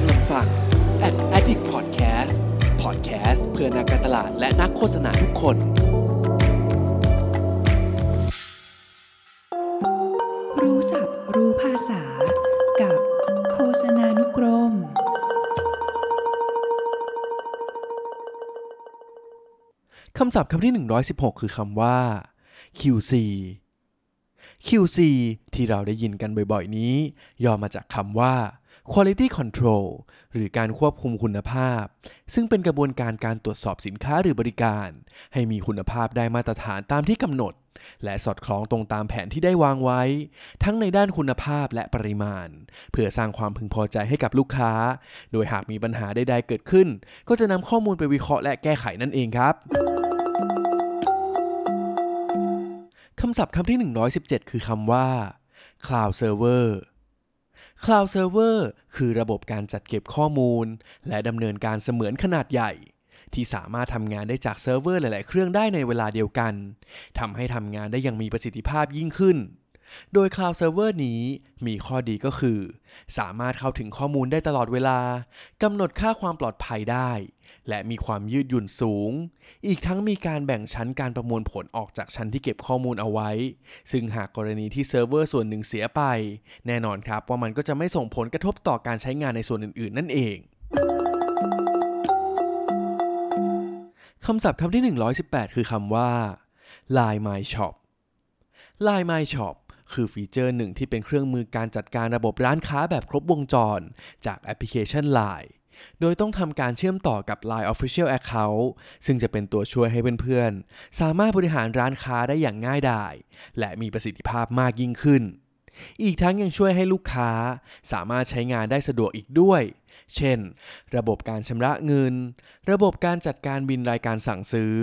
กำลังฟัง Ad Addict Podcast Podcast เพื่อนักการตลาดและนักโฆษณาทุกคน รู้ศัพท์รู้ภาษา กับโฆษณานุกรม คำศัพท์คำที่ 116 คือคำว่า QC QC ที่เราได้ยินกันบ่อยๆ นี้ ย่อมาจากคำว่า Quality Control หรือการควบคุมคุณภาพ ซึ่งเป็นกระบวนการการตรวจสอบสินค้าหรือบริการ ให้มีคุณภาพได้มาตรฐานตามที่กำหนด และสอดคล้องตรงตามแผนที่ได้วางไว้ ทั้งในด้านคุณภาพและปริมาณ เพื่อสร้างความพึงพอใจให้กับลูกค้า โดยหากมีปัญหาใดๆเกิดขึ้น ก็จะนำข้อมูลไปวิเคราะห์และแก้ไขนั่นเองครับคำศัพท์คำที่ 117 คือคำว่า Cloud Server Cloud Server คือระบบการจัดเก็บข้อมูล และดำเนินการเสมือนขนาดใหญ่ ที่สามารถทำงานได้จากเซิร์ฟเวอร์หลาย ๆ เครื่องได้ในเวลาเดียวกันทำให้ทำงานได้อย่างมีประสิทธิภาพยิ่งขึ้น โดย Cloud Server นี้มีข้อดีก็คือ สามารถเข้าถึงข้อมูลได้ตลอดเวลากำหนดค่าความปลอดภัยได้ และมีความยืดหยุ่นสูง อีกทั้งมีการแบ่งชั้นการประมวลผลออกจากชั้นที่เก็บข้อมูลเอาไว้ ซึ่งหากกรณีที่เซิร์ฟเวอร์ส่วนหนึ่งเสียไป แน่นอนครับว่ามันก็จะไม่ส่งผลกระทบต่อการใช้งานในส่วนอื่น ๆ นั่นเองคำศัพท์คำที่ 118 คือคำว่า Line My Shop Line My Shop คือฟีเจอร์หนึ่งที่เป็นเครื่องมือการจัดการระบบร้านค้าแบบครบวงจร จากแอปพลิเคชัน Line โดยต้องทำการเชื่อมต่อกับ Line Official Account ซึ่งจะเป็นตัวช่วยให้เพื่อนๆ สามารถบริหารร้านค้าได้อย่างง่ายดาย และมีประสิทธิภาพมากยิ่งขึ้น อีกทั้งยังช่วยให้ลูกค้า สามารถใช้งานได้สะดวกอีกด้วย เช่น ระบบการชำระเงิน ระบบการจัดการบินรายการสั่งซื้อ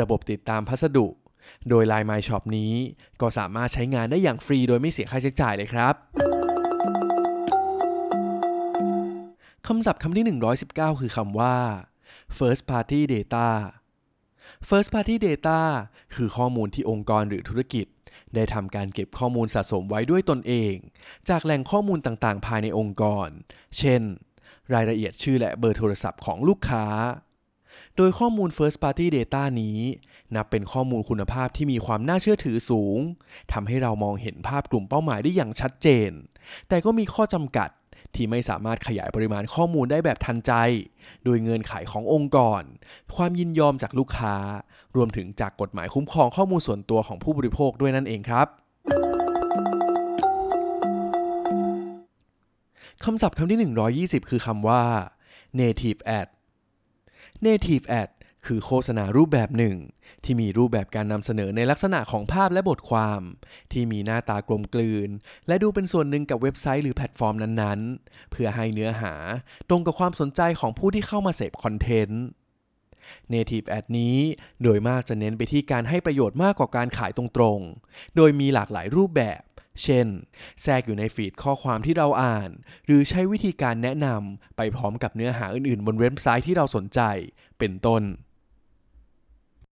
ระบบติดตามพัสดุ โดย Line My Shop นี้ก็สามารถใช้งานได้อย่างฟรีโดยไม่เสียค่าใช้จ่ายเลยครับคำศัพท์คำที่ 119 คือคำว่า first party data first party data คือข้อมูลที่องค์กรหรือธุรกิจ ได้ทำการเก็บข้อมูลสะสมไว้ด้วยตนเอง จากแหล่งข้อมูลต่างๆ ภายในองค์กร เช่น รายละเอียดชื่อและเบอร์โทรศัพท์ของลูกค้า โดยข้อมูล first party data นี้ นับเป็นข้อมูลคุณภาพที่มีความน่าเชื่อถือสูงทำให้เรามองเห็นภาพกลุ่มเป้าหมายได้อย่างชัดเจน แต่ก็มีข้อจำกัดที่ไม่สามารถขยายปริมาณข้อมูลได้แบบทันใจ โดยเงื่อนไขขององค์กร ความยินยอมจากลูกค้า รวมถึงจากกฎหมายคุ้มครองข้อมูลส่วนตัวของผู้บริโภคด้วยนั่นเองครับคำศัพท์คำที่ 120 คือคำว่า native ad native ad คือโฆษณารูปแบบหนึ่ง ที่มีรูปแบบการนำเสนอในลักษณะของภาพและบทความ ที่มีหน้าตากลมกลืน และดูเป็นส่วนหนึ่งกับเว็บไซต์หรือแพลตฟอร์มนั้นๆ เพื่อให้เนื้อหาตรงกับความสนใจของผู้ที่เข้ามาเสพคอนเทนต์ Native Ad นี้โดยมากจะเน้นไปที่การให้ประโยชน์มากกว่าการขายตรงๆ โดยมีหลากหลายรูปแบบ เช่น แทรกอยู่ในฟีดข้อความที่เราอ่าน หรือใช้วิธีการแนะนำไปพร้อมกับเนื้อหาอื่นๆ บนเว็บไซต์ที่เราสนใจ เป็นต้น